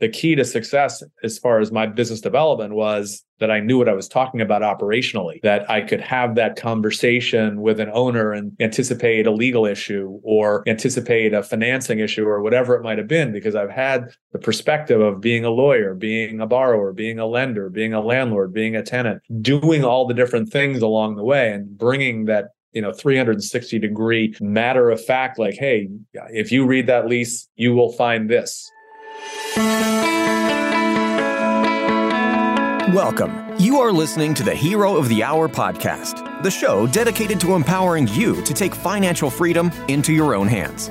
the key to success as far as my business development was that I knew what I was talking about operationally, that I could have that conversation with an owner and anticipate a legal issue or anticipate a financing issue or whatever it might have been, because I've had the perspective of being a lawyer, being a borrower, being a lender, being a landlord, being a tenant, doing all the different things along the way and bringing that you know 360 degree matter of fact like hey if you read that lease you will find this Welcome. You are listening to the Hero of the Hour podcast, the show dedicated to empowering you to take financial freedom into your own hands.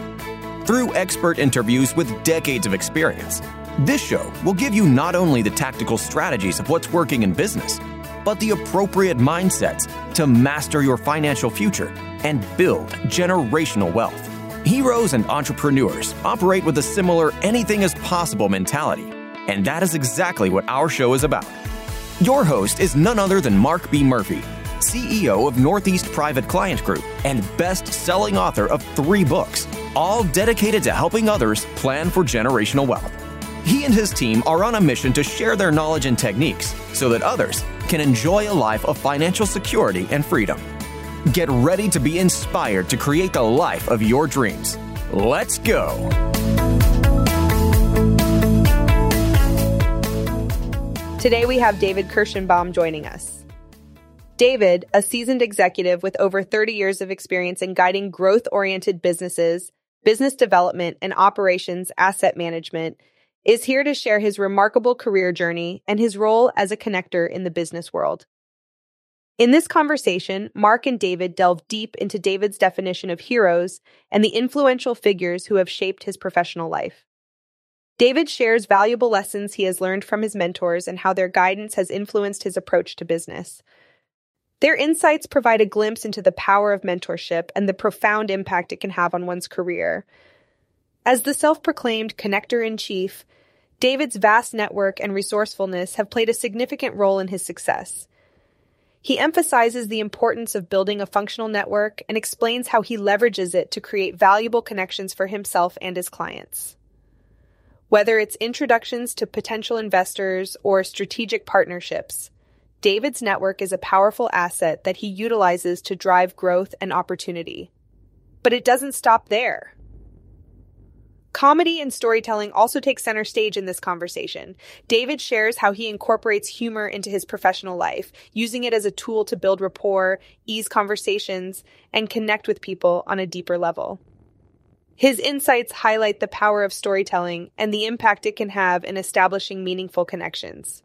Through expert interviews with decades of experience, this show will give you not only the tactical strategies of what's working in business, but the appropriate mindsets to master your financial future and build generational wealth. Heroes and entrepreneurs operate with a similar anything is possible mentality, and that is exactly what our show is about. Your host is none other than Mark B. Murphy, CEO of Northeast Private Client Group and best selling author of three books, all dedicated to helping others plan for generational wealth. He and his team are on a mission to share their knowledge and techniques so that others can enjoy a life of financial security and freedom. Get ready to be inspired to create the life of your dreams. Let's go. Today we have David Kirshenbaum joining us. David, a seasoned executive with over 30 years of experience in guiding growth oriented businesses, business development, and operations asset management, is here to share his remarkable career journey and his role as a connector in the business world. In this conversation, Mark and David delve deep into David's definition of heroes and the influential figures who have shaped his professional life. David shares valuable lessons he has learned from his mentors and how their guidance has influenced his approach to business. Their insights provide a glimpse into the power of mentorship and the profound impact it can have on one's career. As the self proclaimed connector in chief, David's vast network and resourcefulness have played a significant role in his success. He emphasizes the importance of building a functional network and explains how he leverages it to create valuable connections for himself and his clients. Whether it's introductions to potential investors or strategic partnerships, David's network is a powerful asset that he utilizes to drive growth and opportunity. But it doesn't stop there. Comedy and storytelling also take center stage in this conversation. David shares how he incorporates humor into his professional life, using it as a tool to build rapport, ease conversations, and connect with people on a deeper level. His insights highlight the power of storytelling and the impact it can have in establishing meaningful connections.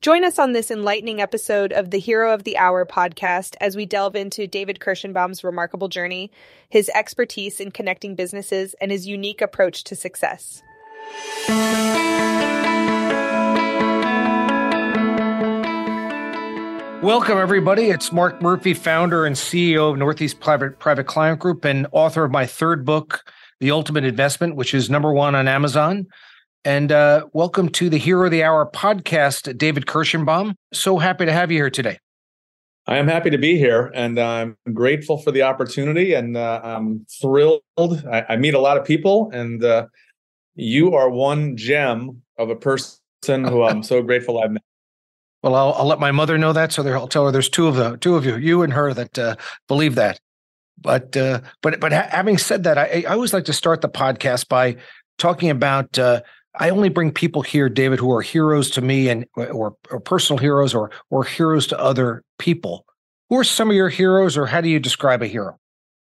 Join us on this enlightening episode of the Hero of the Hour podcast as we delve into David Kirshenbaum's remarkable journey, his expertise in connecting businesses, and his unique approach to success. Welcome, everybody. It's Mark Murphy, founder and CEO of Northeast Private, Private Client Group and author of my third book, The Ultimate Investment, which is number one on Amazon. And uh, welcome to the Hero of the Hour podcast, David Kirshenbaum. So happy to have you here today. I am happy to be here, and I'm grateful for the opportunity, and uh, I'm thrilled. I, I, meet a lot of people, and uh, you are one gem of a person who I'm so grateful I've met. Well, I'll, I'll let my mother know that, so there, I'll tell her there's two of the two of you, you and her, that uh, believe that. But uh, but but ha- having said that, I, I always like to start the podcast by talking about uh, I only bring people here, David, who are heroes to me and or, or personal heroes or or heroes to other people. Who are some of your heroes, or how do you describe a hero?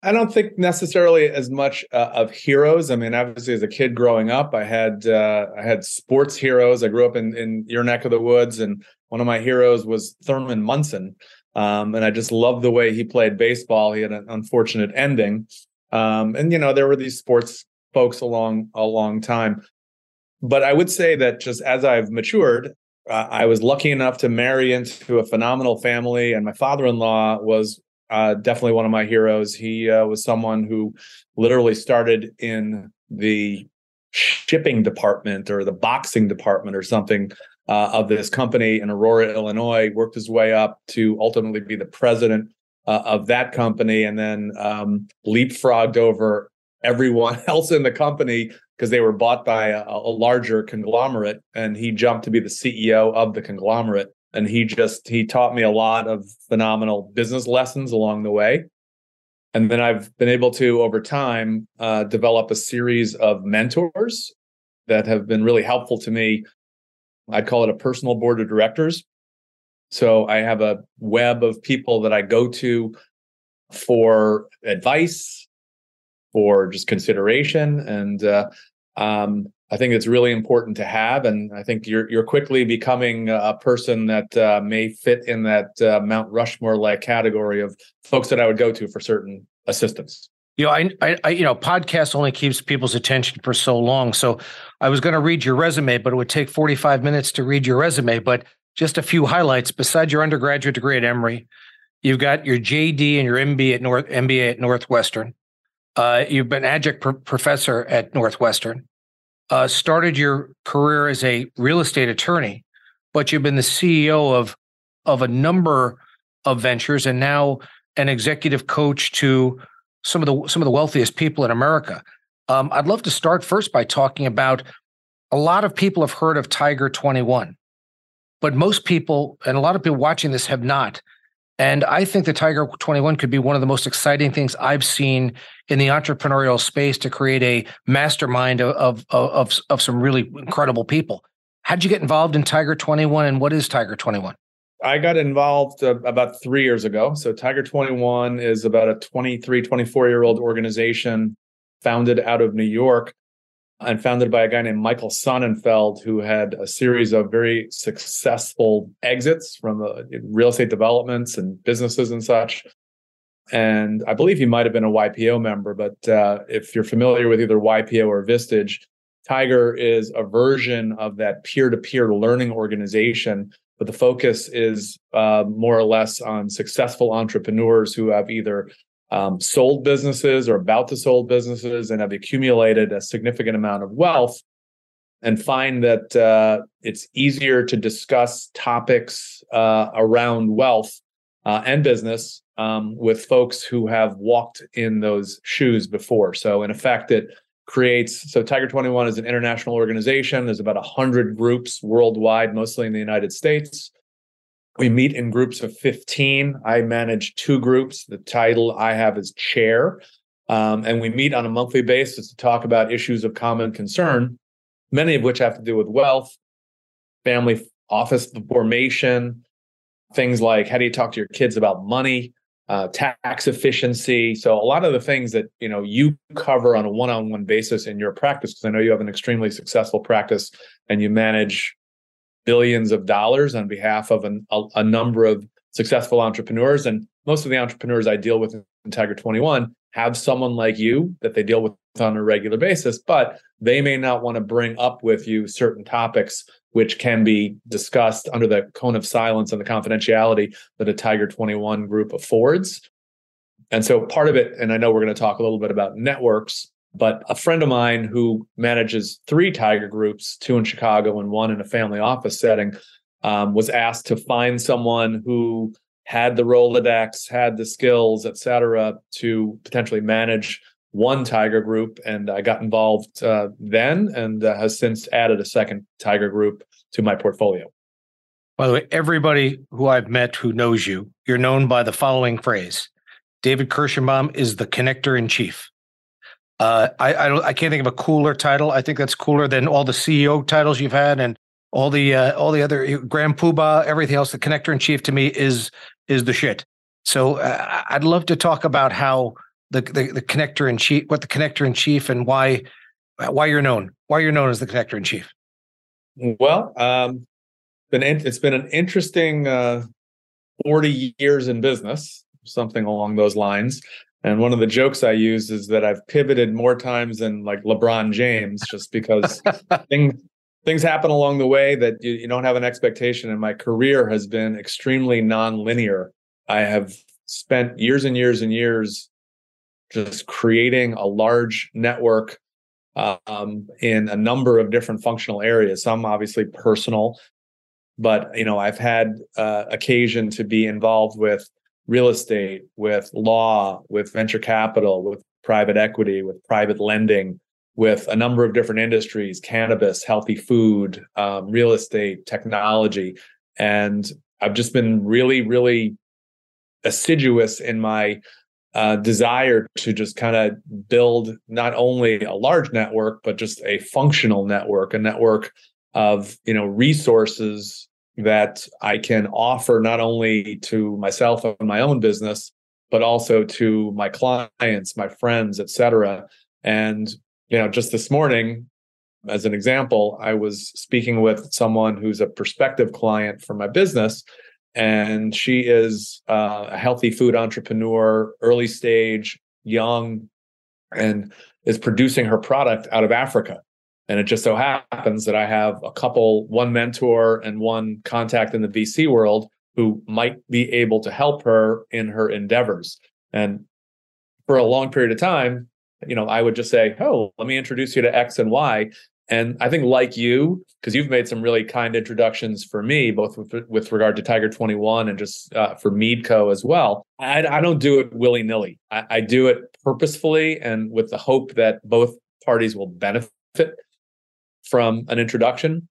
I don't think necessarily as much uh, of heroes. I mean, obviously, as a kid growing up, I had uh, I had sports heroes. I grew up in in your neck of the woods, and one of my heroes was Thurman Munson, um, and I just loved the way he played baseball. He had an unfortunate ending, um, and you know there were these sports folks along a long time but I would say that just as I've matured, uh, I was lucky enough to marry into a phenomenal family, and my father-in-law was uh, definitely one of my heroes. He uh, was someone who literally started in the shipping department or the boxing department or something uh, of this company in Aurora, Illinois. Worked his way up to ultimately be the president uh, of that company, and then um, leapfrogged over everyone else in the company because they were bought by a, a, larger conglomerate and he jumped to be the CEO of the conglomerate. And he just he taught me a lot of phenomenal business lessons along the way. And then I've been able to over time uh, develop a series of mentors that have been really helpful to me. I'd call it a personal board of directors. So I have a web of people that I go to for advice, for just consideration, and uh, um, I think it's really important to have. And I think you're you're quickly becoming a person that uh, may fit in that uh, Mount Rushmore like category of folks that I would go to for certain assistance. You know, I, I, you know, podcast only keeps people's attention for so long. So I was going to read your resume, but it would take 45 minutes to read your resume. But just a few highlights. Besides your undergraduate degree at Emory, you've got your JD and your MBA at North MBA at Northwestern. Uh, you've been adjunct pr- professor at Northwestern. Uh, started your career as a real estate attorney, but you've been the CEO of of a number of ventures, and now an executive coach to some of the some of the wealthiest people in America. Um, I'd love to start first by talking about a lot of people have heard of Tiger 21 but most people and a lot of people watching this have not. And I think the Tiger 21 could be one of the most exciting things I've seen in the entrepreneurial space to create a mastermind of, of, of, of some really incredible people. How'd you get involved in Tiger 21 and what is Tiger 21? I got involved uh, about three years ago. So Tiger 21 is about a 23, 24 year old organization founded out of New York and founded by a guy named Michael Sonnenfeldt, who had a series of very successful exits from uh, real estate developments and businesses and such. And I believe he might have been a YPO member, but uh, if you're familiar with either YPO or Vistage, Tiger is a version of that peer to peer learning organization, but the focus is uh, more or less on successful entrepreneurs who have either um, sold businesses or about to sold businesses and have accumulated a significant amount of wealth and find that uh, it's easier to discuss topics uh, around wealth uh, and business um, with folks who have walked in those shoes before. So, in effect, it creates so Tiger 21 is an international organization. There's about 100 groups worldwide, mostly in the United States. We meet in groups of 15. I manage two groups. The title I have is chair. Um, and we meet on a monthly basis to talk about issues of common concern, many of which have to do with wealth, family office formation, things like how do you talk to your kids about money, uh, tax efficiency. So a lot of the things that you know you cover on a one-on-one basis in your practice, because I know you have an extremely successful practice and you manage billions of dollars on behalf of an, a, a, number of successful entrepreneurs. And most of the entrepreneurs I deal with in Tiger 21 have someone like you that they deal with on a regular basis, but they may not want to bring up with you certain topics which can be discussed under the cone of silence and the confidentiality that a Tiger 21 group affords. And so part of it, and I know we're going to talk a little bit about networks, but a friend of mine who manages three tiger groups, two in Chicago and one in a family office setting, um, was asked to find someone who had the Rolodex, had the skills, et cetera, to potentially manage one tiger group. And I got involved uh, then and uh, has since added a second tiger group to my portfolio. By the way, everybody who I've met who knows you, you're known by the following phrase David Kirshenbaum is the connector in chief. Uh, I I, I can't think of a cooler title. I think that's cooler than all the CEO titles you've had and all the uh, all the other Grand Poobah, everything else. The connector in chief to me is is the shit. So uh, I'd love to talk about how the, the the connector in chief, what the connector in chief, and why why you're known, why you're known as the connector in chief. Well, um, been it's been an interesting uh, forty years in business, something along those lines. And one of the jokes I use is that I've pivoted more times than like LeBron James, just because things things happen along the way that you, you don't have an expectation. And my career has been extremely non-linear. I have spent years and years and years just creating a large network um, in a number of different functional areas. Some obviously personal, but you know I've had uh, occasion to be involved with real estate, with law, with venture capital, with private equity, with private lending, with a number of different industries cannabis, healthy food, um, real estate, technology. And I've just been really, really assiduous in my uh, desire to just kind of build not only a large network, but just a functional network, a network of you know resources that I can offer not only to myself and my own business, but also to my clients, my friends, et cetera. And you know, just this morning, as an example, I was speaking with someone who's a prospective client for my business, and she is uh, a healthy food entrepreneur, early stage, young, and is producing her product out of Africa. And it just so happens that I have a couple, one mentor and one contact in the VC world who might be able to help her in her endeavors. And for a long period of time, you know, I would just say, "Oh, let me introduce you to X and Y." And I think, like you, because you've made some really kind introductions for me, both with, with regard to Tiger 21 and just uh, for Meadeco as well. I, I don't do it willy nilly. I, I do it purposefully and with the hope that both parties will benefit from an introduction.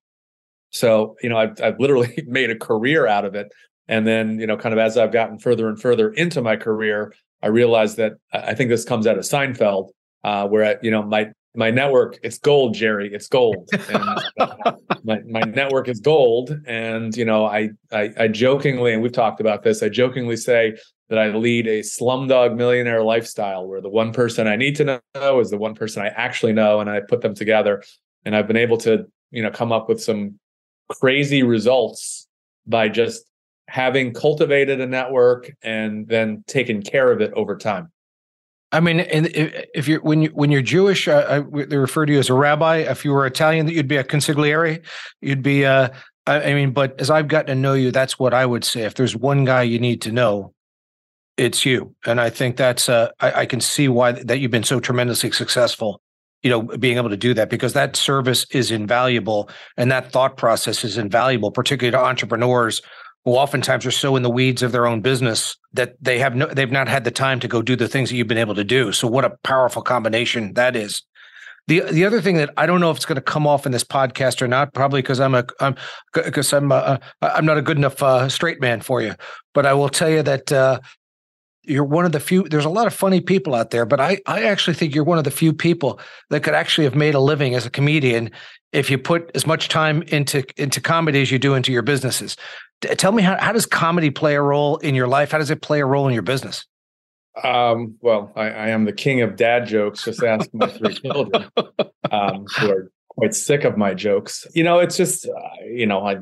So, you know, I've, I've literally made a career out of it. And then, you know, kind of as I've gotten further and further into my career, I realized that I think this comes out of Seinfeld, uh, where I, you know my my network it's gold, Jerry, it's gold. And, uh, my my network is gold, and you know I, I I jokingly and we've talked about this. I jokingly say that I lead a slumdog millionaire lifestyle, where the one person I need to know is the one person I actually know, and I put them together, and I've been able to you know come up with some crazy results by just having cultivated a network and then taken care of it over time. I mean, and if you're when you when you're Jewish, uh, they refer to you as a rabbi. If you were Italian, that you'd be a consigliere. You'd be. Uh, I mean, but as I've gotten to know you, that's what I would say. If there's one guy you need to know, it's you. And I think that's. Uh, I, I can see why that you've been so tremendously successful. You know, being able to do that because that service is invaluable and that thought process is invaluable, particularly to entrepreneurs who oftentimes are so in the weeds of their own business that they have no they've not had the time to go do the things that you've been able to do. So what a powerful combination that is. The the other thing that I don't know if it's going to come off in this podcast or not, probably because I'm a I'm because I'm a, I'm not a good enough uh, straight man for you. But I will tell you that uh, you're one of the few. There's a lot of funny people out there, but I I actually think you're one of the few people that could actually have made a living as a comedian if you put as much time into into comedy as you do into your businesses. Tell me how how does comedy play a role in your life? How does it play a role in your business? Um, well, I, I, am the king of dad jokes. Just ask my three children, um, who are quite sick of my jokes. You know, it's just uh, you know, I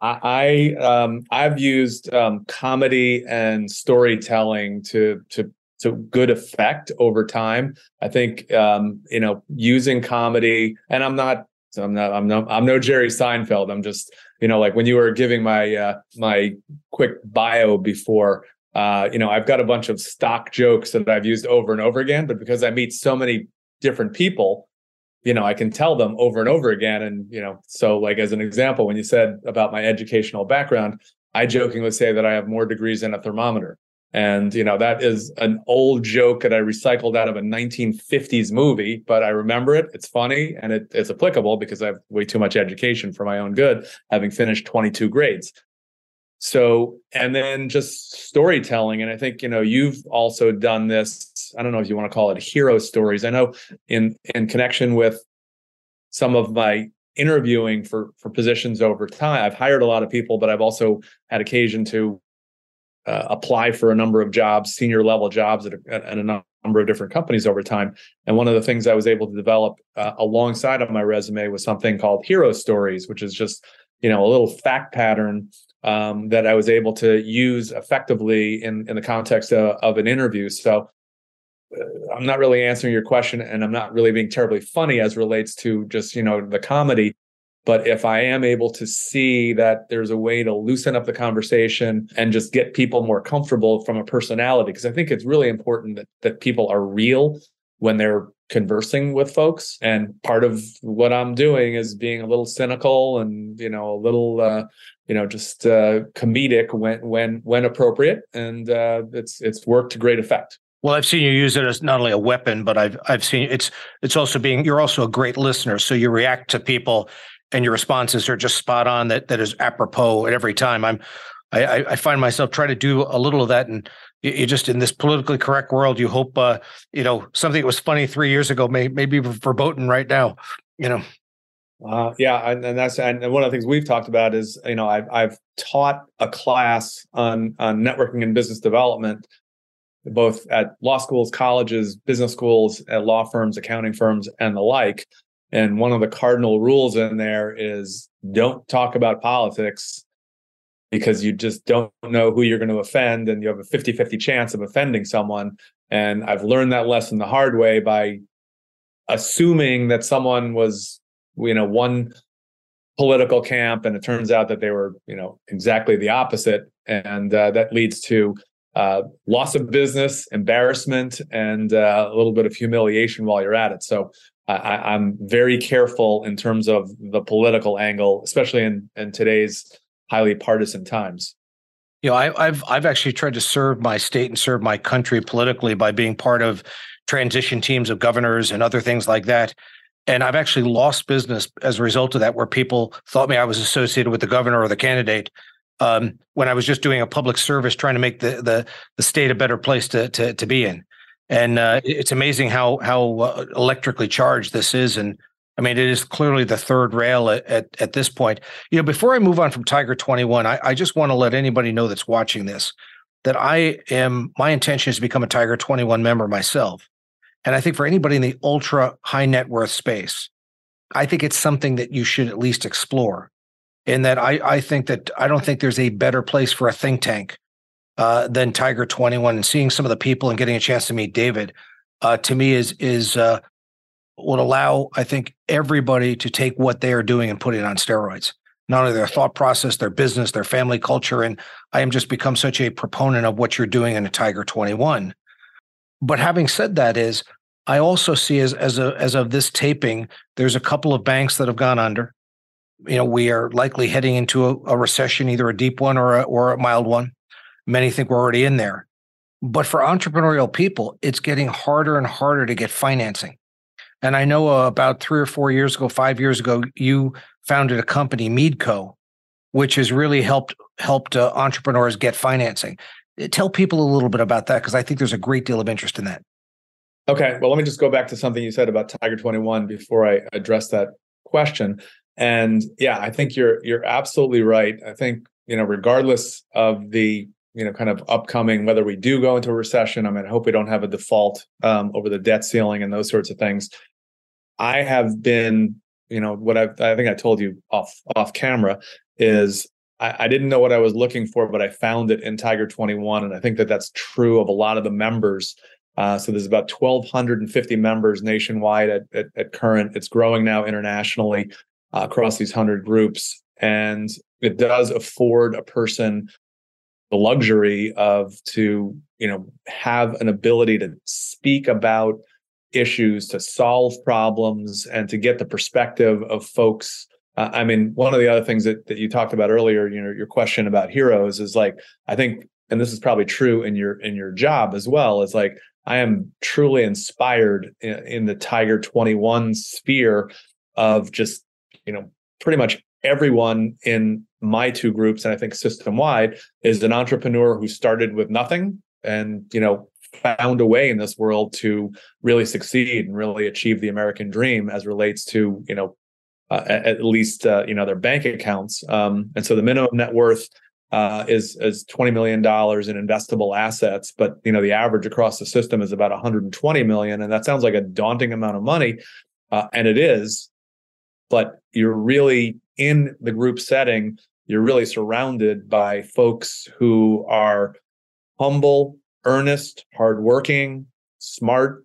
I, I um, I've used um, comedy and storytelling to to to good effect over time. I think um, you know, using comedy, and I'm not I'm not I'm no I'm no Jerry Seinfeld. I'm just you know like when you were giving my uh, my quick bio before. Uh, you know, I've got a bunch of stock jokes that I've used over and over again, but because I meet so many different people, you know, I can tell them over and over again. And you know, so like as an example, when you said about my educational background, I jokingly say that I have more degrees than a thermometer. And you know that is an old joke that I recycled out of a 1950s movie, but I remember it. It's funny and it, it's applicable because I have way too much education for my own good, having finished 22 grades. So, and then just storytelling, and I think you know you've also done this. I don't know if you want to call it hero stories. I know in in connection with some of my interviewing for for positions over time, I've hired a lot of people, but I've also had occasion to uh, apply for a number of jobs, senior level jobs at a, at a, number of different companies over time. And one of the things I was able to develop uh, alongside of my resume was something called Hero Stories, which is just you know a little fact pattern um, that I was able to use effectively in in the context of, of an interview. So uh, I'm not really answering your question, and I'm not really being terribly funny as relates to just you know the comedy. But if I am able to see that there's a way to loosen up the conversation and just get people more comfortable from a personality, because I think it's really important that, that people are real when they're conversing with folks. And part of what I'm doing is being a little cynical and, you know, a little, uh, you know, just uh, comedic when when when appropriate, and uh, it's it's worked to great effect. Well, I've seen you use it as not only a weapon, but I've I've seen it's it's also being you're also a great listener. So you react to people, and your responses are just spot on. That that is apropos at every time. I'm I, I find myself trying to do a little of that, and you, you just in this politically correct world, you hope uh, you know something that was funny three years ago may maybe verboten right now. You know. Uh, yeah, and, and that's and one of the things we've talked about is you know I've I've taught a class on on networking and business development both at law schools, colleges, business schools, at law firms, accounting firms, and the like. And one of the cardinal rules in there is don't talk about politics because you just don't know who you're going to offend and you have a 50 50 chance of offending someone. And I've learned that lesson the hard way by assuming that someone was, you know, one political camp and it turns out that they were, you know, exactly the opposite. And uh, that leads to uh, loss of business, embarrassment, and uh, a little bit of humiliation while you're at it. So I, am very careful in terms of the political angle, especially in, in today's highly partisan times. You know, I, I've I've actually tried to serve my state and serve my country politically by being part of transition teams of governors and other things like that. And I've actually lost business as a result of that, where people thought me I was associated with the governor or the candidate um, when I was just doing a public service, trying to make the the, the state a better place to to, to be in. And uh, it's amazing how how uh, electrically charged this is. And I mean, it is clearly the third rail at, at, at this point. You know, before I move on from Tiger 21, I, I just want to let anybody know that's watching this that I am, my intention is to become a Tiger 21 member myself. And I think for anybody in the ultra high net worth space, I think it's something that you should at least explore in that I, I think that I don't think there's a better place for a think tank uh, than Tiger 21 and seeing some of the people and getting a chance to meet David uh, to me is is uh, would allow I think everybody to take what they are doing and put it on steroids. Not only their thought process, their business, their family culture, and I am just become such a proponent of what you're doing in a Tiger 21. But having said that, is I also see as as a, as of this taping, there's a couple of banks that have gone under you know, we are likely heading into a, a recession, either a deep one or a, or a mild one. Many think we're already in there. But for entrepreneurial people, it's getting harder and harder to get financing. And I know uh, about three or four years ago, five years ago, you founded a company, Meadeco, which has really helped helped uh, entrepreneurs get financing. Uh, tell people a little bit about that because I think there's a great deal of interest in that. Okay, well, let me just go back to something you said about Tiger 21 before I address that question. And yeah, I think you're you're absolutely right. I think you know, regardless of the you know kind of upcoming whether we do go into a recession, I mean, I hope we don't have a default um, over the debt ceiling and those sorts of things. I have been, you know, what I've, I think I told you off off camera is I, I didn't know what I was looking for, but I found it in Tiger 21, and I think that that's true of a lot of the members. Uh, so there's about 1,250 members nationwide at, at, at current. It's growing now internationally uh, across these 100 groups. And it does afford a person the luxury of to, you know, have an ability to speak about issues, to solve problems, and to get the perspective of folks. Uh, I mean, one of the other things that, that you talked about earlier, you know, your question about heroes is like, I think, and this is probably true in your in your job as well, is like I am truly inspired in, in the Tiger 21 sphere of just you know, pretty much everyone in my two groups, and I think system wide, is an entrepreneur who started with nothing and, you know, found a way in this world to really succeed and really achieve the American dream as relates to, you know, uh, at least uh, you know their bank accounts. Um, and so the minimum net worth uh, is is twenty million dollars in investable assets, but you know the average across the system is about one hundred and twenty million, and that sounds like a daunting amount of money, uh, and it is but you're really in the group setting you're really surrounded by folks who are humble earnest hardworking smart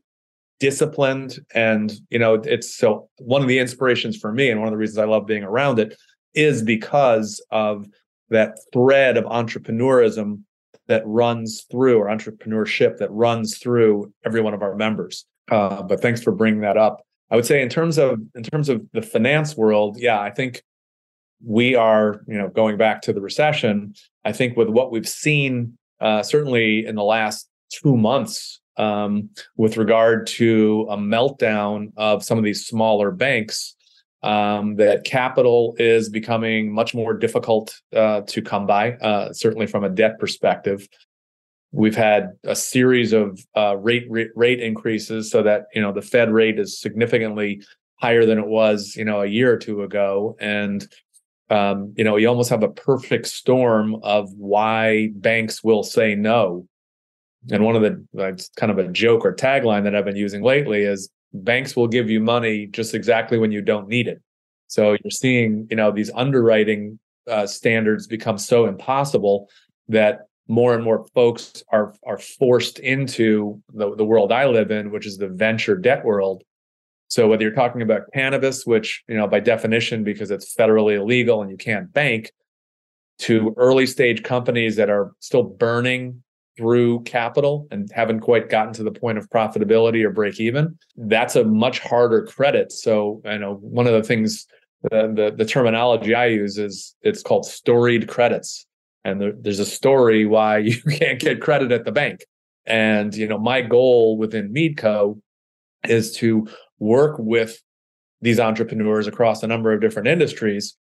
disciplined and you know it's so one of the inspirations for me and one of the reasons i love being around it is because of that thread of entrepreneurism that runs through or entrepreneurship that runs through every one of our members uh, but thanks for bringing that up I would say in terms of in terms of the finance world, yeah, I think we are, you know, going back to the recession. I think with what we've seen, uh, certainly in the last two months, um, with regard to a meltdown of some of these smaller banks. Um, that capital is becoming much more difficult uh, to come by, uh, certainly from a debt perspective. We've had a series of uh, rate, rate rate increases, so that you know the Fed rate is significantly higher than it was, you know, a year or two ago, and um, you know, you almost have a perfect storm of why banks will say no. And one of the like, kind of a joke or tagline that I've been using lately is banks will give you money just exactly when you don't need it. So you're seeing, you know, these underwriting uh, standards become so impossible that more and more folks are are forced into the, the world I live in, which is the venture debt world, so whether you're talking about cannabis, which, you know, by definition, because it's federally illegal and you can't bank, to early stage companies that are still burning through capital and haven't quite gotten to the point of profitability or break even, that's a much harder credit. So, I know one of the things, the, the, the terminology I use is it's called storied credits. And there, there's a story why you can't get credit at the bank. And, you know, my goal within Meadeco is to work with these entrepreneurs across a number of different industries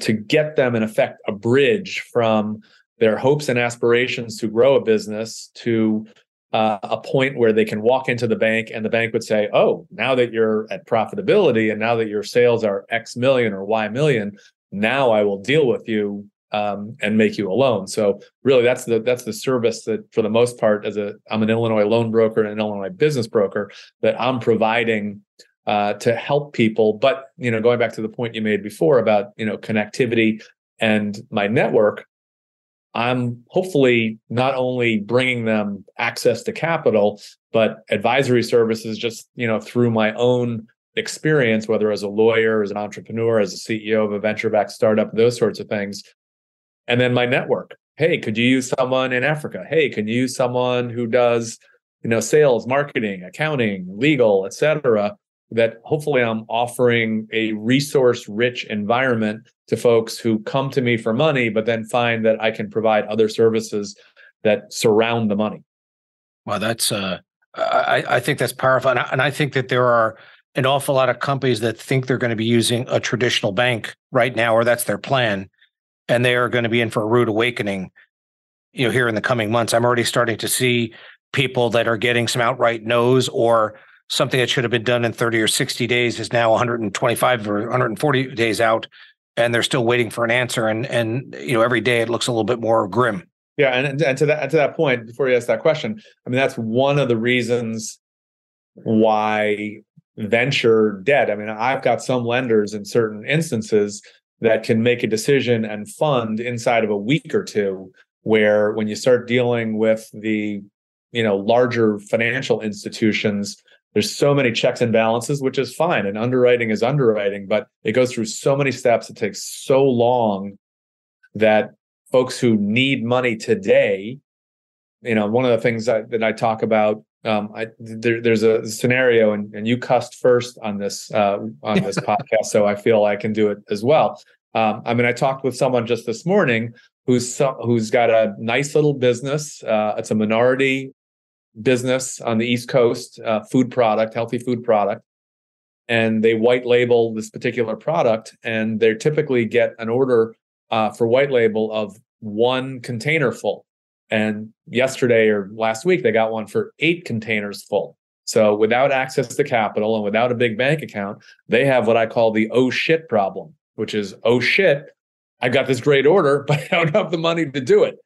to get them in effect a bridge from their hopes and aspirations to grow a business to uh, a point where they can walk into the bank and the bank would say oh now that you're at profitability and now that your sales are x million or y million now i will deal with you um, and make you a loan. So really, that's the that's the service that, for the most part, as a I'm an Illinois loan broker and an Illinois business broker that I'm providing uh, to help people. But you know, going back to the point you made before about you know connectivity and my network, I'm hopefully not only bringing them access to capital, but advisory services just you know through my own experience, whether as a lawyer, as an entrepreneur, as a CEO of a venture-backed startup, those sorts of things and then my network. Hey could you use someone in africa? Hey can you use someone who does you know sales marketing accounting legal etc that hopefully i'm offering a resource rich environment to folks who come to me for money but then find that i can provide other services that surround the money? Well that's uh i i think that's powerful. And I, and I think that there are an awful lot of companies that think they're going to be using a traditional bank right now or that's their plan and they are going to be in for a rude awakening you know here in the coming months. I'm already starting to see people that are getting some outright no's or something that should have been done in 30 or 60 days is now 125 or 140 days out and they're still waiting for an answer and and you know every day it looks a little bit more grim. Yeah and, and to that and to that point before you ask that question i mean that's one of the reasons why venture debt. I mean i've got some lenders in certain instances that can make a decision and fund inside of a week or two where when you start dealing with the you know larger financial institutions there's so many checks and balances which is fine and underwriting is underwriting but it goes through so many steps. It takes so long that folks who need money today you know one of the things that, that i talk about um, I, there, there's a scenario, and, and you cussed first on this uh, on this podcast, so I feel I can do it as well. Um, I mean, I talked with someone just this morning who's who's got a nice little business. Uh, it's a minority business on the East Coast, uh, food product, healthy food product, and they white label this particular product, and they typically get an order uh, for white label of one container full. And yesterday or last week, they got one for eight containers full. So without access to capital and without a big bank account, they have what I call the oh shit problem, which is oh shit, I got this great order, but I don't have the money to do it.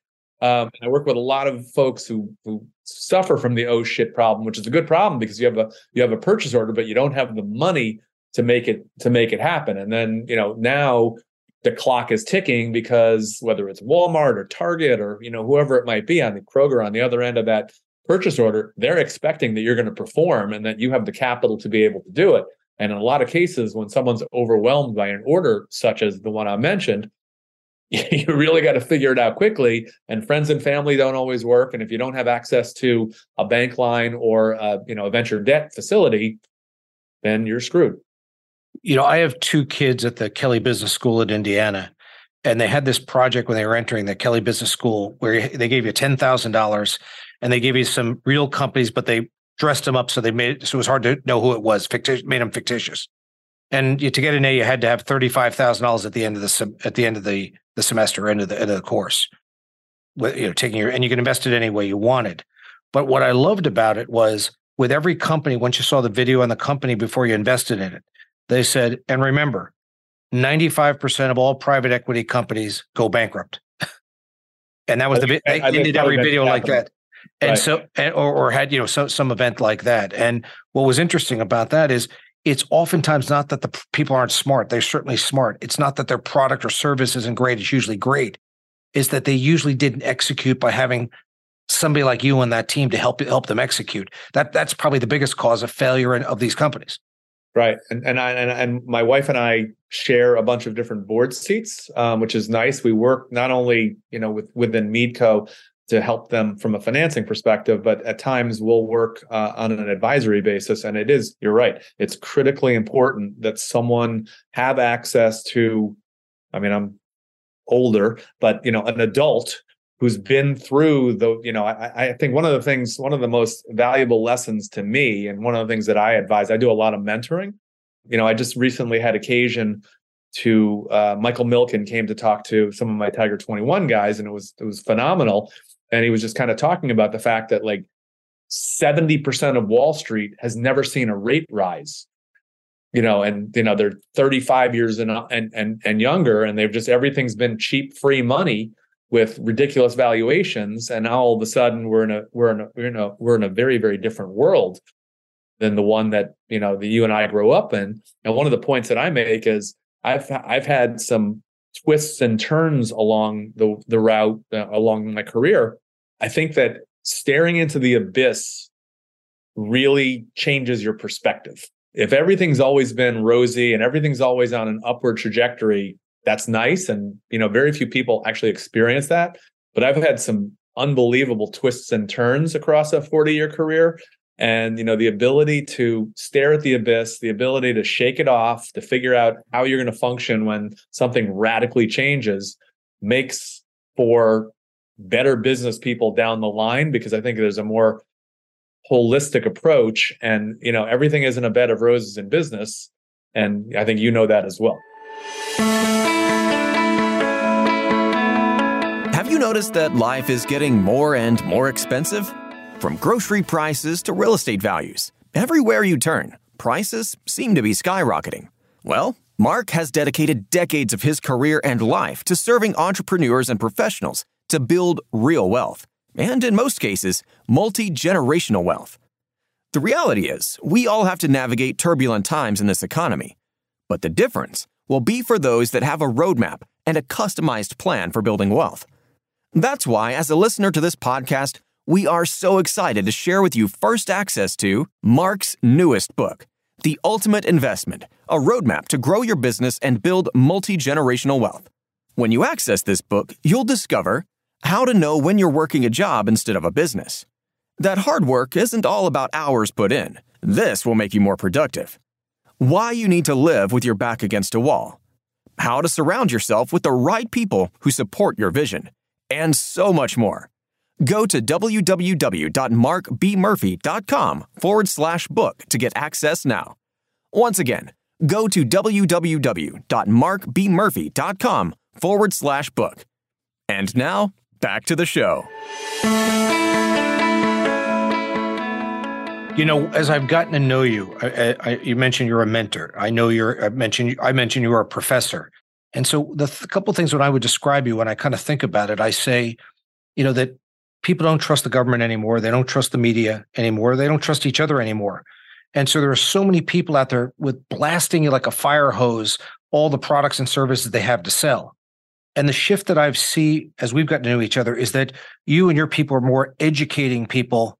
Um, I work with a lot of folks who who suffer from the oh shit problem, which is a good problem because you have a you have a purchase order, but you don't have the money to make it to make it happen. And then you know now the clock is ticking because whether it's Walmart or Target or you know whoever it might be on the Kroger on the other end of that purchase order, they're expecting that you're going to perform and that you have the capital to be able to do it. And in a lot of cases, when someone's overwhelmed by an order such as the one I mentioned, you really got to figure it out quickly. And friends and family don't always work. And if you don't have access to a bank line or a, you know a venture debt facility, then you're screwed you know, I have two kids at the Kelley Business School in Indiana, and they had this project when they were entering the Kelley Business School where they gave you ten thousand dollars, and they gave you some real companies, but they dressed them up so they made it so it was hard to know who it was. Fictitious, made them fictitious. And you, to get an A, you had to have thirty five thousand dollars at the end of the at the end of the the semester, end of the end of the course. With, you know, taking your and you can invest it any way you wanted. But what I loved about it was with every company, once you saw the video on the company before you invested in it, they said, and remember, 95% of all private equity companies go bankrupt. and that was the they ended every video like that. And right. so and, or, or had, you know, some some event like that. And what was interesting about that is it's oftentimes not that the people aren't smart. They're certainly smart. It's not that their product or service isn't great. It's usually great. Is that they usually didn't execute by having somebody like you and that team to help help them execute. That that's probably the biggest cause of failure in, of these companies. Right, and and I and, and my wife and I share a bunch of different board seats, um, which is nice. We work not only you know with within Meadeco to help them from a financing perspective, but at times we'll work uh, on an advisory basis. And it is, you're right, it's critically important that someone have access to. I mean, I'm older, but you know, an adult who's been through the you know I, I, think one of the things one of the most valuable lessons to me and one of the things that i advise i do a lot of mentoring. You know i just recently had occasion to uh, michael milken came to talk to some of my tiger 21 guys and it was it was phenomenal. And he was just kind of talking about the fact that like 70% of wall street has never seen a rate rise. You know and you know they're 35 years and and and, and younger and they've just everything's been cheap free money with ridiculous valuations and now all of a sudden we're in a we're in a we're in a we're in a very very different world than the one that you know that you and I grow up in. And one of the points that I make is I've I've had some twists and turns along the the route uh, along my career. I think that staring into the abyss really changes your perspective. If everything's always been rosy and everything's always on an upward trajectory that's nice. And you know very few people actually experience that but i've had some unbelievable twists and turns across a 40 year career. And you know the ability to stare at the abyss the ability to shake it off to figure out how you're going to function when something radically changes makes for better business people down the line because i think there's a more holistic approach. And you know everything isn't a bed of roses in business. And i think you know that as well you noticed that life is getting more and more expensive? From grocery prices to real estate values, everywhere you turn, prices seem to be skyrocketing. Well, Mark has dedicated decades of his career and life to serving entrepreneurs and professionals to build real wealth, and in most cases, multi generational wealth. The reality is, we all have to navigate turbulent times in this economy. But the difference will be for those that have a roadmap and a customized plan for building wealth. That's why, as a listener to this podcast, we are so excited to share with you first access to Mark's newest book, The Ultimate Investment A Roadmap to Grow Your Business and Build Multi Generational Wealth. When you access this book, you'll discover how to know when you're working a job instead of a business. That hard work isn't all about hours put in, this will make you more productive why you need to live with your back against a wall, how to surround yourself with the right people who support your vision, and so much more. Go to www.markbmurphy.com forward slash book to get access now. Once again, go to www.markbmurphy.com forward slash book. And now, back to the show. You know, as I've gotten to know you, I, I, you mentioned you're a mentor. I know you're. I mentioned I mentioned you are a professor, and so the th- couple things when I would describe you, when I kind of think about it, I say, you know, that people don't trust the government anymore. They don't trust the media anymore. They don't trust each other anymore. And so there are so many people out there with blasting you like a fire hose all the products and services they have to sell. And the shift that I've seen as we've gotten to know each other is that you and your people are more educating people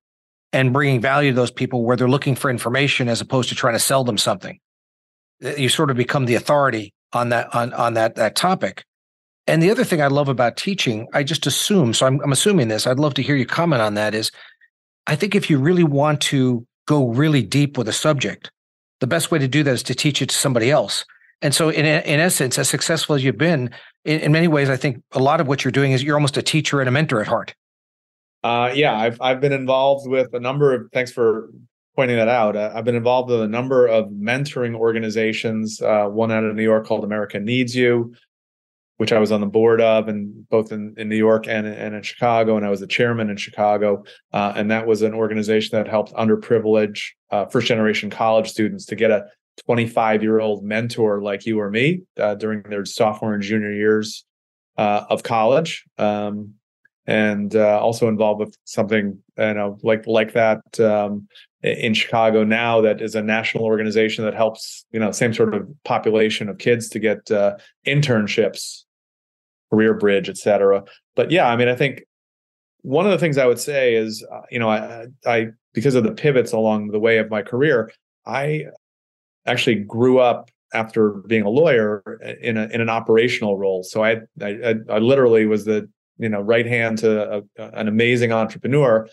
and bringing value to those people where they're looking for information as opposed to trying to sell them something. Uh, you sort of become the authority on that on on that that topic. And the other thing I love about teaching, I just assume, so I'm, I'm assuming this, I'd love to hear you comment on that is I think if you really want to go really deep with a subject, the best way to do that is to teach it to somebody else. And so, in, in essence, as successful as you've been, in, in many ways, I think a lot of what you're doing is you're almost a teacher and a mentor at heart. Uh, yeah, I've I've been involved with a number of. Thanks for pointing that out. Uh, I've been involved with a number of mentoring organizations. Uh, one out of New York called America Needs You, which I was on the board of, and both in, in New York and, and in Chicago, and I was the chairman in Chicago. Uh, and that was an organization that helped underprivileged uh, first generation college students to get a 25 year old mentor like you or me uh, during their sophomore and junior years uh, of college. Um, and uh, also involved with something you know like like that um, in Chicago now that is a national organization that helps you know same sort of population of kids to get uh, internships career bridge, et cetera. But yeah, I mean, I think one of the things I would say is, uh, you know, I, I because of the pivots along the way of my career, I actually grew up after being a lawyer in a in an operational role. So I I, I literally was the you know right hand to a, an amazing entrepreneur.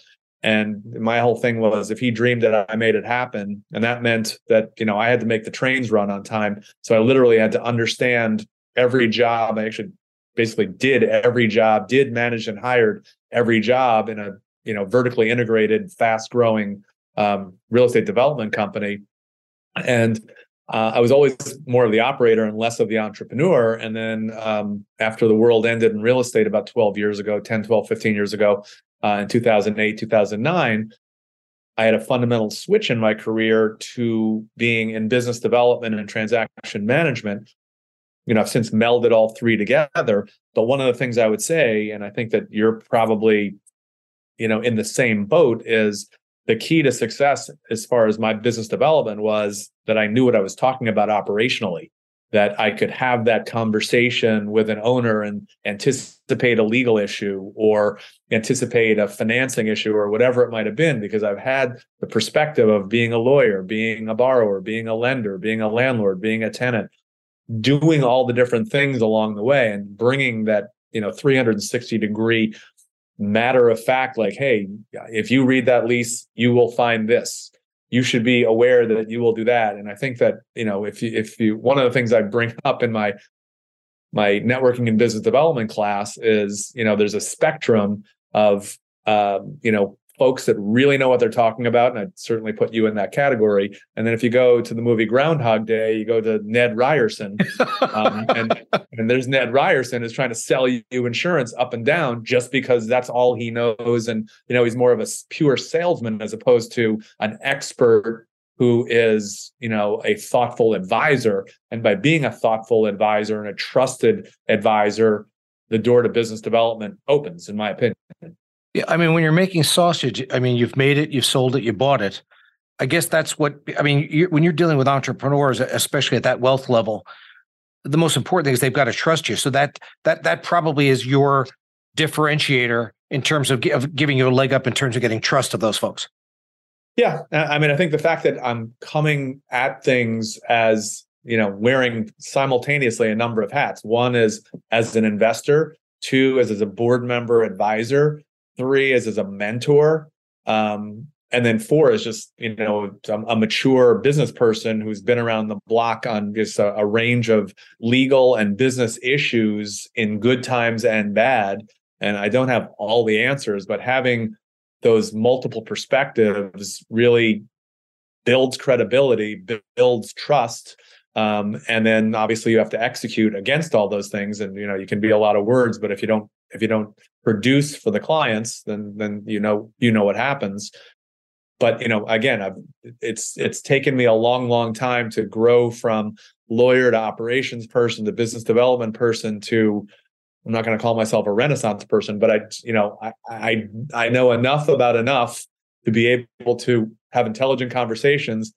And my whole thing was if he dreamed that I made it happen, and that meant that you know I had to make the trains run on time. So I literally had to understand every job. I actually basically did every job, did manage and hired every job in a you know vertically integrated, fast growing um, real estate development company, and uh, I was always more of the operator and less of the entrepreneur. And then um, after the world ended in real estate about 12 years ago, 10, 12, 15 years ago, uh, in 2008, 2009, I had a fundamental switch in my career to being in business development and transaction management, you know, I've since melded all three together. But one of the things I would say, and I think that you're probably, you know, in the same boat, is the key to success as far as my business development was that I knew what I was talking about operationally, that I could have that conversation with an owner and anticipate a legal issue or anticipate a financing issue or whatever it might have been, because I've had the perspective of being a lawyer, being a borrower, being a lender, being a landlord, being a tenant doing all the different things along the way and bringing that you know 360 degree matter of fact like hey if you read that lease you will find this. You should be aware that you will do that. And i think that you know if you if you one of the things i bring up in my my networking and business development class is you know there's a spectrum of um, you know folks that really know what they're talking about, and I'd certainly put you in that category. And then if you go to the movie Groundhog Day, you go to Ned Ryerson, um, and and there's Ned Ryerson is trying to sell you insurance up and down just because that's all he knows, and you know he's more of a pure salesman as opposed to an expert who is you know a thoughtful advisor. And by being a thoughtful advisor and a trusted advisor the door to business development opens in my opinion yeah, I mean, when you're making sausage, I mean, you've made it, you've sold it, you bought it. I guess that's what I mean. You're, when you're dealing with entrepreneurs, especially at that wealth level, the most important thing is they've got to trust you. So that that that probably is your differentiator in terms of, of giving you a leg up in terms of getting trust of those folks. Yeah, I mean, I think the fact that I'm coming at things as you know wearing simultaneously a number of hats. One is as an investor, two is as a board member advisor, three is as a mentor um, and then four is just you know a, mature business person who's been around the block on just a, a, range of legal and business issues in good times and bad and i don't have all the answers but having those multiple perspectives really builds credibility builds trust um, and then obviously you have to execute against all those things and you know you can be a lot of words but if you don't if you don't produce for the clients then then you know you know what happens. But you know again I've, it's it's taken me a long long time to grow from lawyer to operations person to business development person to i'm not going to call myself a renaissance person but i you know I, I i know enough about enough to be able to have intelligent conversations.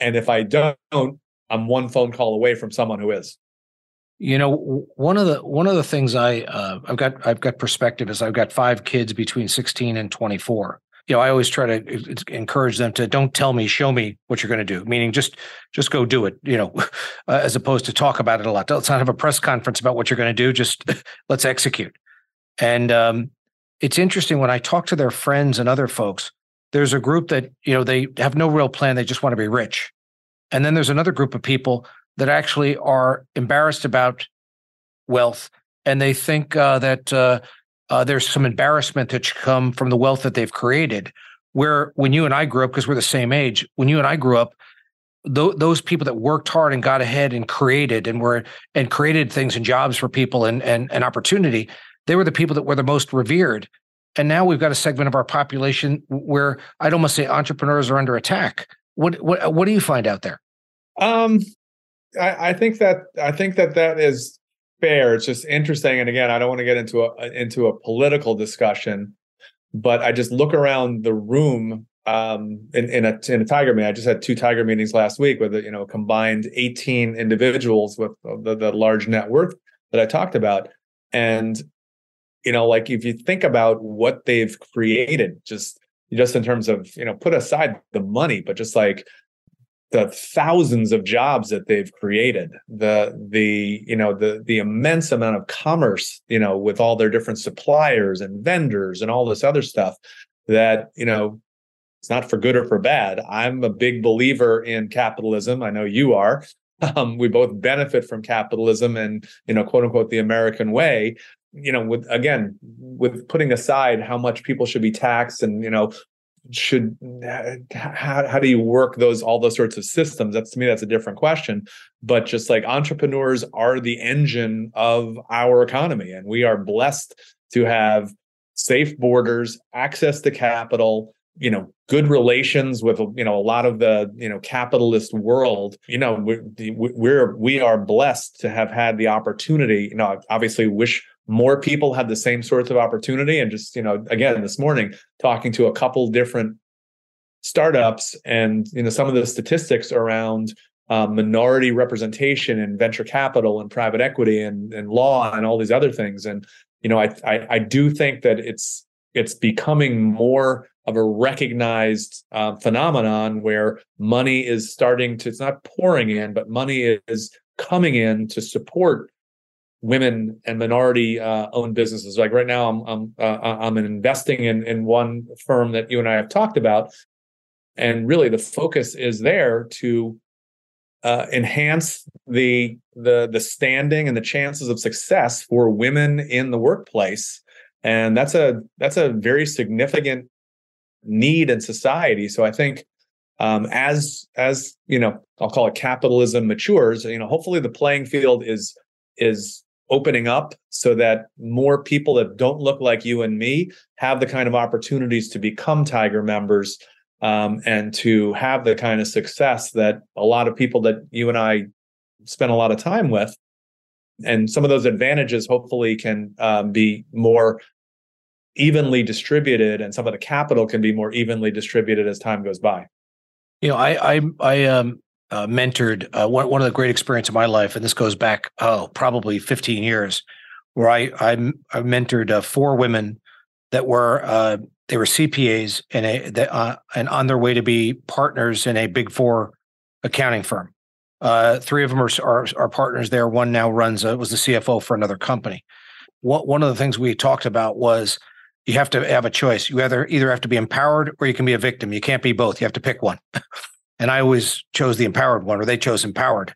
And if i don't i'm one phone call away from someone who is you know, one of the one of the things I uh, I've got I've got perspective is I've got five kids between 16 and 24. You know, I always try to encourage them to don't tell me, show me what you're going to do. Meaning, just just go do it. You know, uh, as opposed to talk about it a lot. Let's not have a press conference about what you're going to do. Just let's execute. And um, it's interesting when I talk to their friends and other folks. There's a group that you know they have no real plan. They just want to be rich. And then there's another group of people that actually are embarrassed about wealth and they think uh, that uh, uh, there's some embarrassment that should come from the wealth that they've created. Where when you and I grew up, because we're the same age, when you and I grew up, th- those people that worked hard and got ahead and created and were and created things and jobs for people and and, and opportunity, they were the people that were the most revered. And now we've got a segment of our population where I'd almost say entrepreneurs are under attack. What what what do you find out there? Um, I, I think that I think that that is fair. It's just interesting, and again, I don't want to get into a into a political discussion, but I just look around the room um, in, in a in a tiger meeting. I just had two tiger meetings last week with you know combined 18 individuals with the, the large net worth that I talked about, and you know, like if you think about what they've created, just just in terms of you know, put aside the money, but just like the thousands of jobs that they've created the the you know the the immense amount of commerce you know with all their different suppliers and vendors and all this other stuff that you know it's not for good or for bad. I'm a big believer in capitalism. I know you are. Um, we both benefit from capitalism and you know quote unquote the american way. You know with again with putting aside how much people should be taxed and you know should how, how do you work those all those sorts of systems? That's to me that's a different question. But just like entrepreneurs are the engine of our economy and we are blessed to have safe borders access to capital you know good relations with you know a lot of the you know capitalist world. You know we're we're we are blessed to have had the opportunity you know obviously wish more people had the same sorts of opportunity. And just you know again this morning talking to a couple different startups and you know some of the statistics around um, minority representation in venture capital and private equity and, and law and all these other things. And you know I, I, I do think that it's it's becoming more of a recognized uh, phenomenon where money is starting to it's not pouring in but money is coming in to support women and minority uh, owned businesses. Like right now, I'm I'm uh, I'm investing in in one firm that you and I have talked about, and really the focus is there to uh, enhance the the the standing and the chances of success for women in the workplace, and that's a that's a very significant need in society. So I think. Um, as as you know, I'll call it capitalism matures. You know, hopefully the playing field is is opening up so that more people that don't look like you and me have the kind of opportunities to become Tiger members um, and to have the kind of success that a lot of people that you and I spend a lot of time with. And some of those advantages hopefully can um, be more evenly distributed, and some of the capital can be more evenly distributed as time goes by. You know, I I I um uh, mentored uh, one one of the great experience of my life, and this goes back oh probably 15 years, where I I, I mentored uh, four women that were uh, they were CPAs and a uh, and on their way to be partners in a big four accounting firm. Uh, three of them are, are, are partners there. One now runs was the CFO for another company. What one of the things we talked about was you have to have a choice. You either either have to be empowered or you can be a victim. You can't be both. You have to pick one. And I always chose the empowered one, or they chose empowered.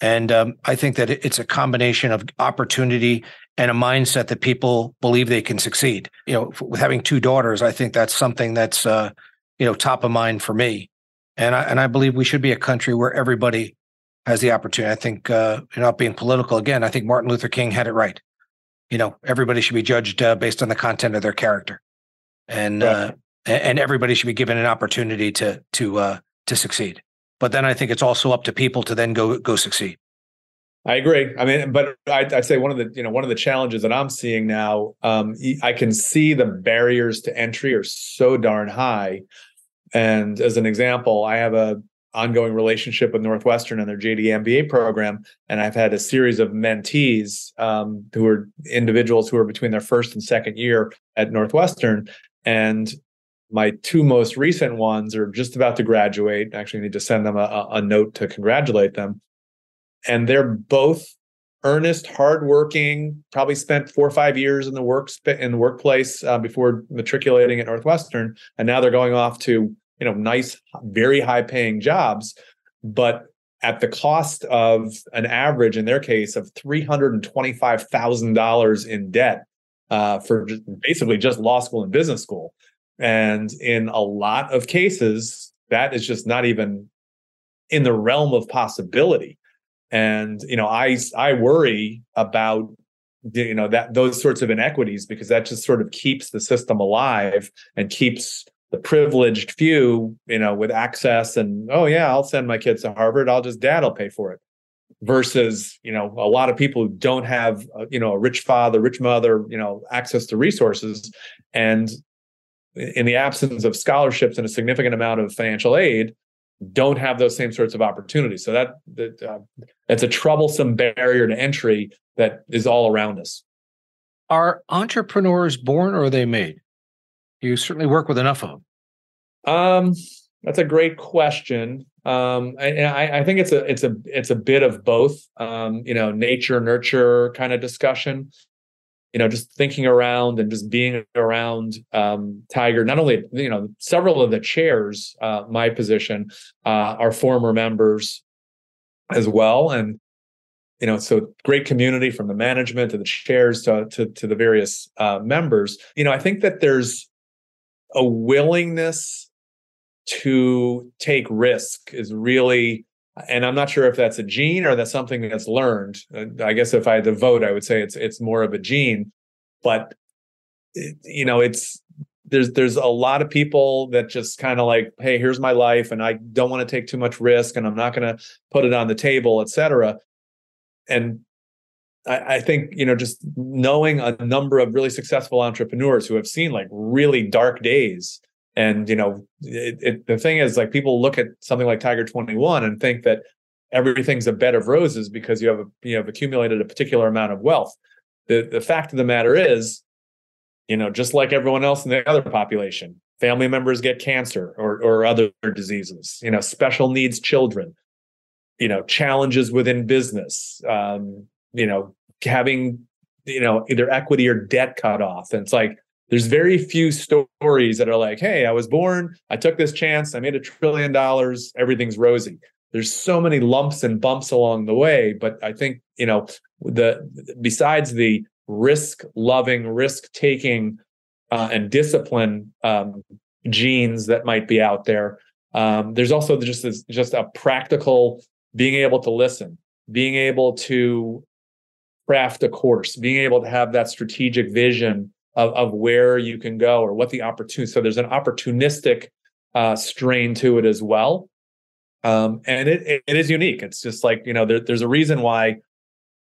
And um, I think that it's a combination of opportunity and a mindset that people believe they can succeed. You know, with having two daughters, I think that's something that's uh, you know top of mind for me. And I and I believe we should be a country where everybody has the opportunity. I think uh, not being political again. I think Martin Luther King had it right. You know, everybody should be judged uh, based on the content of their character, and right. uh, and everybody should be given an opportunity to to uh, to succeed. But then I think it's also up to people to then go go succeed. I agree. I mean, but I'd, I'd, say one of the you know one of the challenges that I'm seeing now, um, I can see the barriers to entry are so darn high. And as an example, I have a ongoing relationship with Northwestern and their JD MBA program, and I've had a series of mentees um, who are individuals who are between their first and second year at Northwestern, and my two most recent ones are just about to graduate. Actually, need to send them a, a note to congratulate them. And they're both earnest, hardworking. Probably spent four or five years in the work in the workplace uh, before matriculating at Northwestern, and now they're going off to you know nice, very high paying jobs, but at the cost of an average in their case of three hundred and twenty five thousand dollars in debt uh, for basically just law school and business school. And in a lot of cases, that is just not even in the realm of possibility. And you know, I I worry about you know that those sorts of inequities because that just sort of keeps the system alive and keeps the privileged few, you know, with access and oh yeah, I'll send my kids to Harvard. I'll just dad will pay for it. Versus, you know, a lot of people who don't have, uh, you know, a rich father, rich mother, you know, access to resources, and in the absence of scholarships and a significant amount of financial aid, don't have those same sorts of opportunities. So that that uh, that's a troublesome barrier to entry that is all around us. Are entrepreneurs born or are they made? You certainly work with enough of them. Um, that's a great question. Um, and I, I, think it's a it's a it's a bit of both. Um, you know, nature nurture kind of discussion. You know, just thinking around and just being around um, Tiger. Not only you know several of the chairs, uh, my position, uh, are former members as well, and you know, so great community from the management to the chairs to to, to the various uh, members. You know, I think that there's a willingness to take risk is really and i'm not sure if that's a gene or that's something that's learned. Uh, i guess if i had to vote i would say it's it's more of a gene. But you know it's there's there's a lot of people that just kind of like hey here's my life and i don't want to take too much risk and i'm not going to put it on the table etc and I, I think you know just knowing a number of really successful entrepreneurs who have seen like really dark days and you know it, it, the thing is like people look at something like tiger 21 and think that everything's a bed of roses because you have a, you have accumulated a particular amount of wealth. The the fact of the matter is you know just like everyone else in the other population family members get cancer or or other diseases you know special needs children you know challenges within business um, you know having you know either equity or debt cut off. And it's like there's very few stories that are like hey i was born i took this chance i made a trillion dollars everything's rosy. There's so many lumps and bumps along the way but i think you know the besides the risk loving risk taking uh, and discipline um, genes that might be out there um, there's also just this, just a practical being able to listen being able to craft a course, being able to have that strategic vision of, of where you can go or what the opportunity. So there's an opportunistic uh, strain to it as well. Um, and it, it, it is unique. It's just like, you know, there, there's a reason why,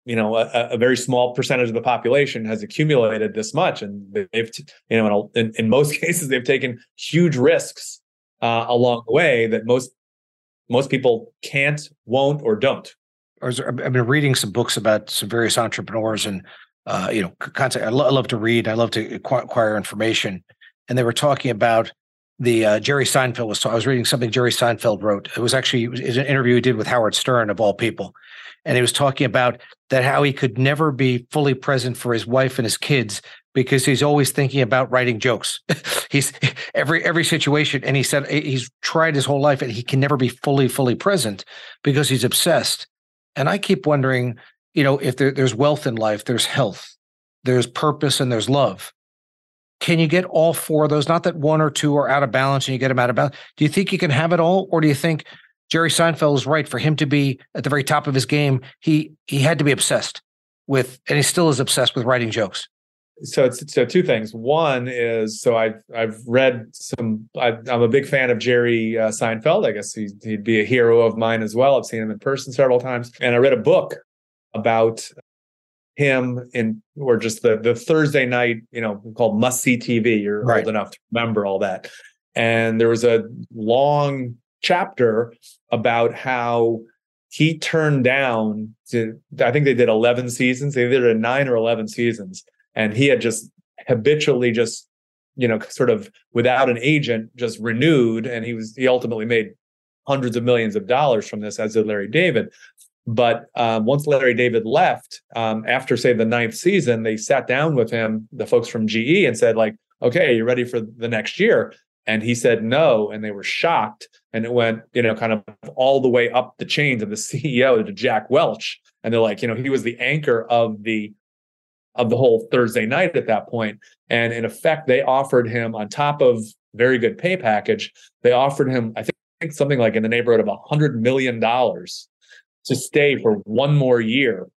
you know, a, a, very small percentage of the population has accumulated this much. And they've, you know, in, in most cases, they've taken huge risks uh, along the way that most, most people can't, won't, or don't. I've been reading some books about some various entrepreneurs and uh, you know concept. I, lo- I, love to read. I love to acquire information, and they were talking about the uh, Jerry Seinfeld was. I was reading something Jerry Seinfeld wrote. It was actually it was an interview he did with Howard Stern of all people, and he was talking about that how he could never be fully present for his wife and his kids because he's always thinking about writing jokes. he's every every situation, and he said he's tried his whole life, and he can never be fully fully present because he's obsessed. And I keep wondering, you know, if there, there's wealth in life, there's health, there's purpose, and there's love. Can you get all four of those? Not that one or two are out of balance and you get them out of balance. Do you think you can have it all? Or do you think Jerry Seinfeld is right? For him to be at the very top of his game, he he had to be obsessed with, and he still is obsessed with writing jokes so it's so two things. One is so I've I've read some. I, am a big fan of Jerry uh, Seinfeld. I guess he, he'd be a hero of mine as well. I've seen him in person several times, and I read a book about him in or just the the Thursday night, you know, called Must See TV. You're right. old enough to remember all that. And there was a long chapter about how he turned down to, I think they did 11 seasons. They did nine or 11 seasons and he had just habitually just you know sort of without an agent just renewed and he was he ultimately made hundreds of millions of dollars from this as did larry david but um, once larry david left um, after say the ninth season they sat down with him the folks from ge and said like okay you ready for the next year? And he said no and they were shocked. And it went you know kind of all the way up the chain to the ceo to jack welch. And they're like you know he was the anchor of the of the whole Thursday night at that point. And in effect, they offered him on top of very good pay package, they offered him, I think, something like in the neighborhood of a hundred million dollars to stay for one more year.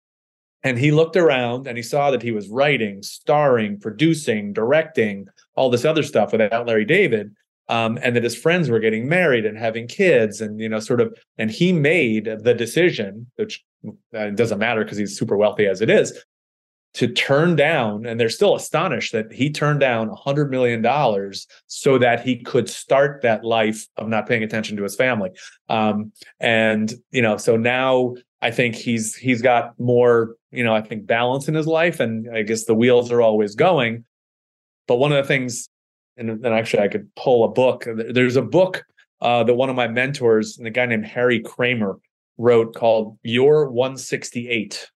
And he looked around and he saw that he was writing, starring, producing, directing, all this other stuff without Larry David. Um, and that his friends were getting married and having kids and you know sort of and he made the decision which uh, doesn't matter because he's super wealthy as it is to turn down, and they're still astonished that he turned down a $100 million so that he could start that life of not paying attention to his family. Um, and, you know, so now I think he's he's got more, you know, I think balance in his life, and I guess the wheels are always going. But one of the things, and actually I could pull a book. There's a book uh, that one of my mentors, and a guy named Harry Kraemer, wrote called "Your 168."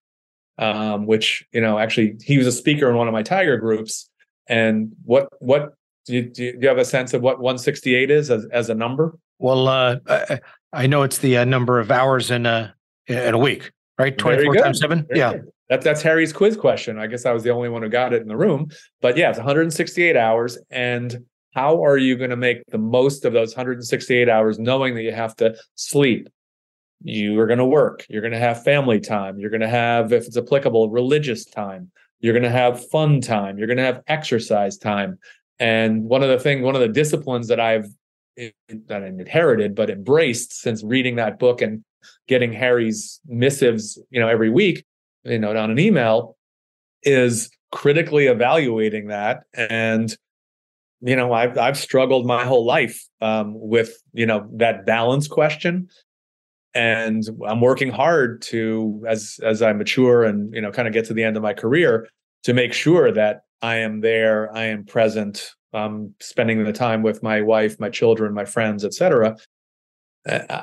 Um, which you know actually he was a speaker in one of my tiger groups. And what what do you, do you have a sense of what 168 is as, as a number? Well, uh, I, I know it's the uh, number of hours in a in a week, right? 24 times seven. Very yeah. Good. That's that's Harry's quiz question. I guess I was the only one who got it in the room. But yeah, it's 168 hours. And how are you going to make the most of those 168 hours knowing that you have to sleep, you are going to work you're going to have family time you're going to have if it's applicable religious time you're going to have fun time you're going to have exercise time. And one of the things one of the disciplines that i've i inherited but embraced since reading that book and getting harry's missives you know every week you know on an email is critically evaluating that. And you know i've i've struggled my whole life um, with you know that balance question and i'm working hard to as as i mature and you know kind of get to the end of my career to make sure that i am there i am present i'm spending the time with my wife my children my friends etc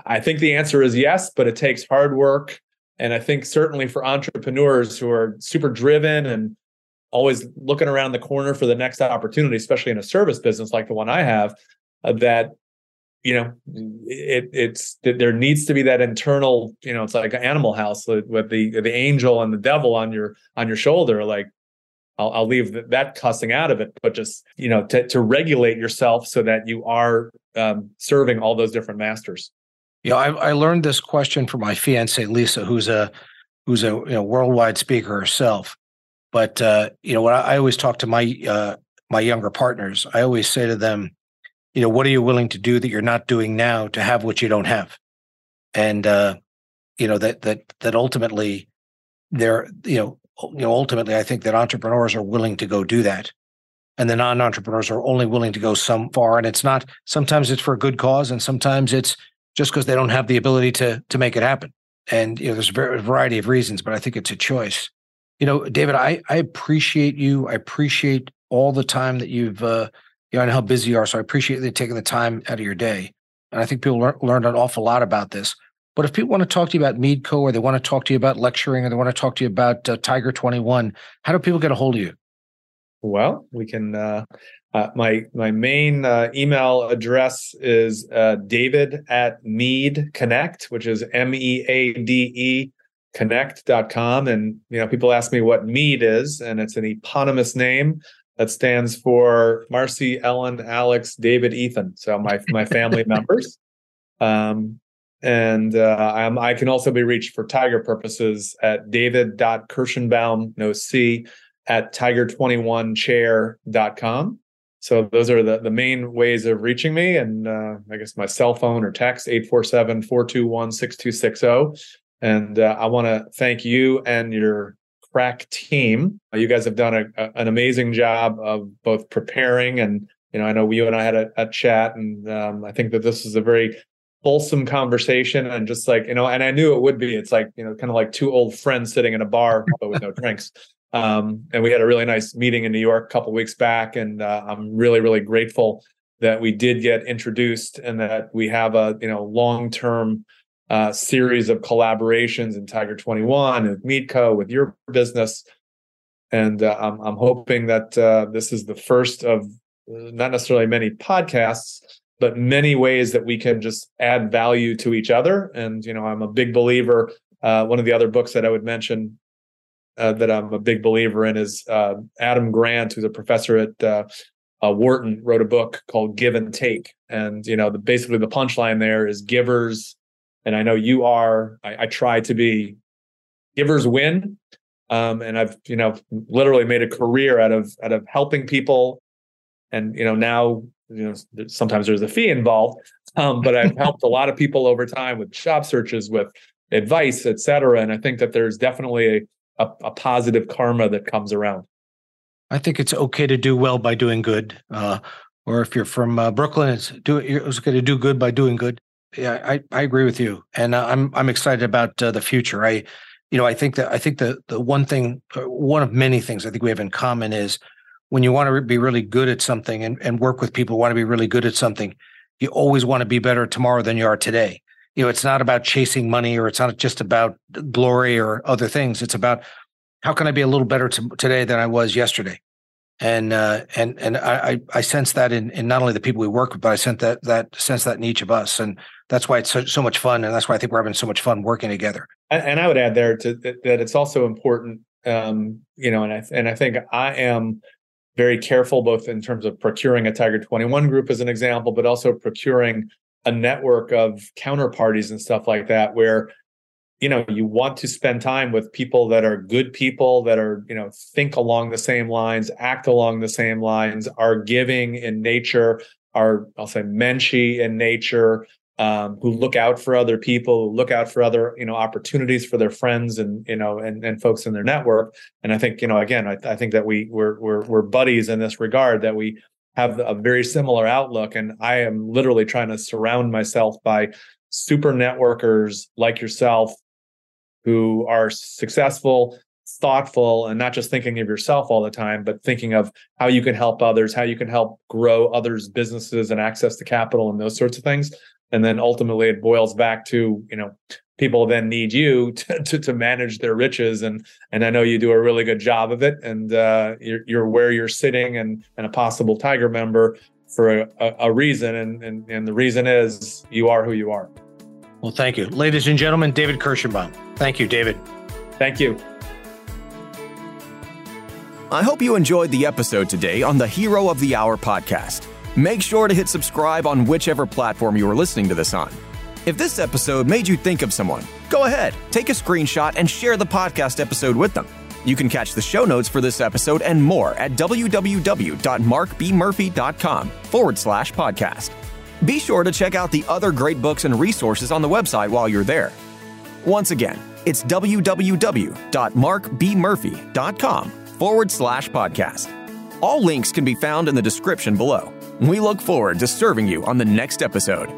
i think the answer is yes but it takes hard work. And i think certainly for entrepreneurs who are super driven and always looking around the corner for the next opportunity especially in a service business like the one i have uh, that you know it, it's that there needs to be that internal you know it's like animal house with the the angel and the devil on your on your shoulder like I'll, I'll leave that cussing out of it but just you know to, to regulate yourself so that you are um, serving all those different masters. Yeah I, I learned this question from my fiance lisa who's a who's a you know, worldwide speaker herself. But uh, you know what I, I always talk to my uh, my younger partners i always say to them you know what are you willing to do that you're not doing now to have what you don't have? And uh you know that that that ultimately they're you know you know ultimately i think that entrepreneurs are willing to go do that. And the non-entrepreneurs are only willing to go some far and it's not sometimes it's for a good cause and sometimes it's just because they don't have the ability to to make it happen. And you know there's a variety of reasons but i think it's a choice. You know david i i appreciate you. I appreciate all the time that you've uh, you know, and how busy you are. So I appreciate you taking the time out of your day. And I think people learn, learned an awful lot about this. But if people want to talk to you about Meadeco or they want to talk to you about lecturing or they want to talk to you about uh, Tiger 21, how do people get a hold of you? Well, we can. Uh, uh, my my main uh, email address is uh, David at Meade Connect, which is M E A D E connect.com. And you know, people ask me what Meade is, and it's an eponymous name that stands for Marcy, Ellen, Alex, David, Ethan. So my my family members. Um, and uh, I'm, I can also be reached for Tiger purposes at david.kirshenbaum, no C, at tiger21chair.com. So those are the, the main ways of reaching me. And uh, I guess my cell phone or text, 847 421 6260. And uh, I want to thank you and your crack team. You guys have done a, a, an amazing job of both preparing and you know I know you and I had a, a chat and um, I think that this is a very wholesome conversation and just like you know and I knew it would be. It's like you know kind of like two old friends sitting in a bar but with no drinks. Um, and we had a really nice meeting in New York a couple weeks back, and uh, I'm really really grateful that we did get introduced and that we have a you know long term uh, series of collaborations in Tiger 21 and Meadeco with your business. And uh, I'm, I'm hoping that uh, this is the first of uh, not necessarily many podcasts, but many ways that we can just add value to each other. And, you know, I'm a big believer. Uh, one of the other books that I would mention uh, that I'm a big believer in is Adam Grant, who's a professor at uh, Wharton, wrote a book called Give and Take, and you know, the, basically the punchline there is givers, and I know you are. I, I try to be givers win, um, and I've you know literally made a career out of out of helping people, and you know now you know sometimes there's a fee involved, um, but I've helped a lot of people over time with job searches, with advice, et cetera. And I think that there's definitely a, a, a positive karma that comes around. I think it's okay to do well by doing good. Uh, or if you're from uh, Brooklyn, it's do it. It's okay to do good by doing good. Yeah, I, I agree with you, and uh, I'm I'm excited about uh, the future. I, you know, I think that I think the the one thing, uh, one of many things I think we have in common is when you want to be really good at something and, and work with people want to be really good at something, you always want to be better tomorrow than you are today you know, it's not about chasing money or it's not just about glory or other things. It's about how can I be a little better to, today than I was yesterday? And uh, and and I I sense that in, in not only the people we work with, but I sense that that sense that in each of us, and that's why it's so, so much fun, and that's why I think we're having so much fun working together. And, and I would add there to that, it's also important, um, you know, and I and I think I am very careful both in terms of procuring a Tiger 21 group as an example, but also procuring a network of counterparties and stuff like that where you know you want to spend time with people that are good people that are you know think along the same lines act along the same lines are giving in nature are i'll say menschy in nature um, who look out for other people who look out for other you know opportunities for their friends and you know and, and folks in their network and i think you know again I, I think that we we're, we're we're buddies in this regard that we have a very similar outlook. And I am literally trying to surround myself by super networkers like yourself who are successful, thoughtful, and not just thinking of yourself all the time, but thinking of how you can help others, how you can help grow others' businesses and access to capital and those sorts of things. And then ultimately it boils back to, you know, people then need you to, to, to, manage their riches. And and I know you do a really good job of it. And uh, you're, you're where you're sitting and, and a possible tiger member for a, a, reason. And, and and the reason is you are who you are well thank you. Ladies and gentlemen david kirshenbaum thank you david. Thank you. I hope you enjoyed the episode today on the hero of the hour podcast. Make sure to hit subscribe on whichever platform you are listening to this on. If this episode made you think of someone, go ahead, take a screenshot and share the podcast episode with them. You can catch the show notes for this episode and more at www.markbmurphy.com forward slash podcast. Be sure to check out the other great books and resources on the website while you're there. Once again, it's www.markbmurphy.com forward slash podcast. All links can be found in the description below. We look forward to serving you on the next episode.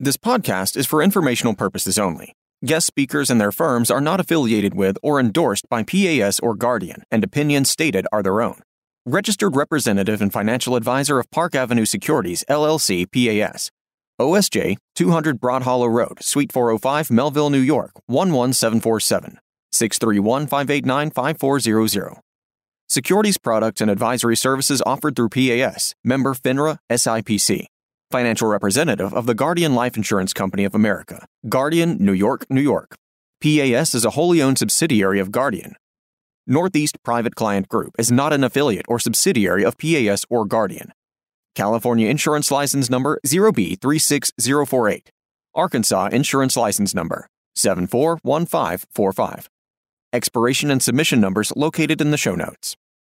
This podcast is for informational purposes only. Guest speakers and their firms are not affiliated with or endorsed by PAS or Guardian, and opinions stated are their own. Registered representative and financial advisor of Park Avenue Securities, LLC, PAS. OSJ 200 Broad Hollow Road, Suite 405, Melville, New York 11747. 631 589 5400. Securities products and advisory services offered through PAS, member FINRA, SIPC financial representative of the Guardian Life Insurance Company of America, Guardian, New York, New York. PAS is a wholly owned subsidiary of Guardian. Northeast Private Client Group is not an affiliate or subsidiary of PAS or Guardian. California Insurance License Number 0B36048. Arkansas Insurance License Number 741545. Expiration and submission numbers located in the show notes.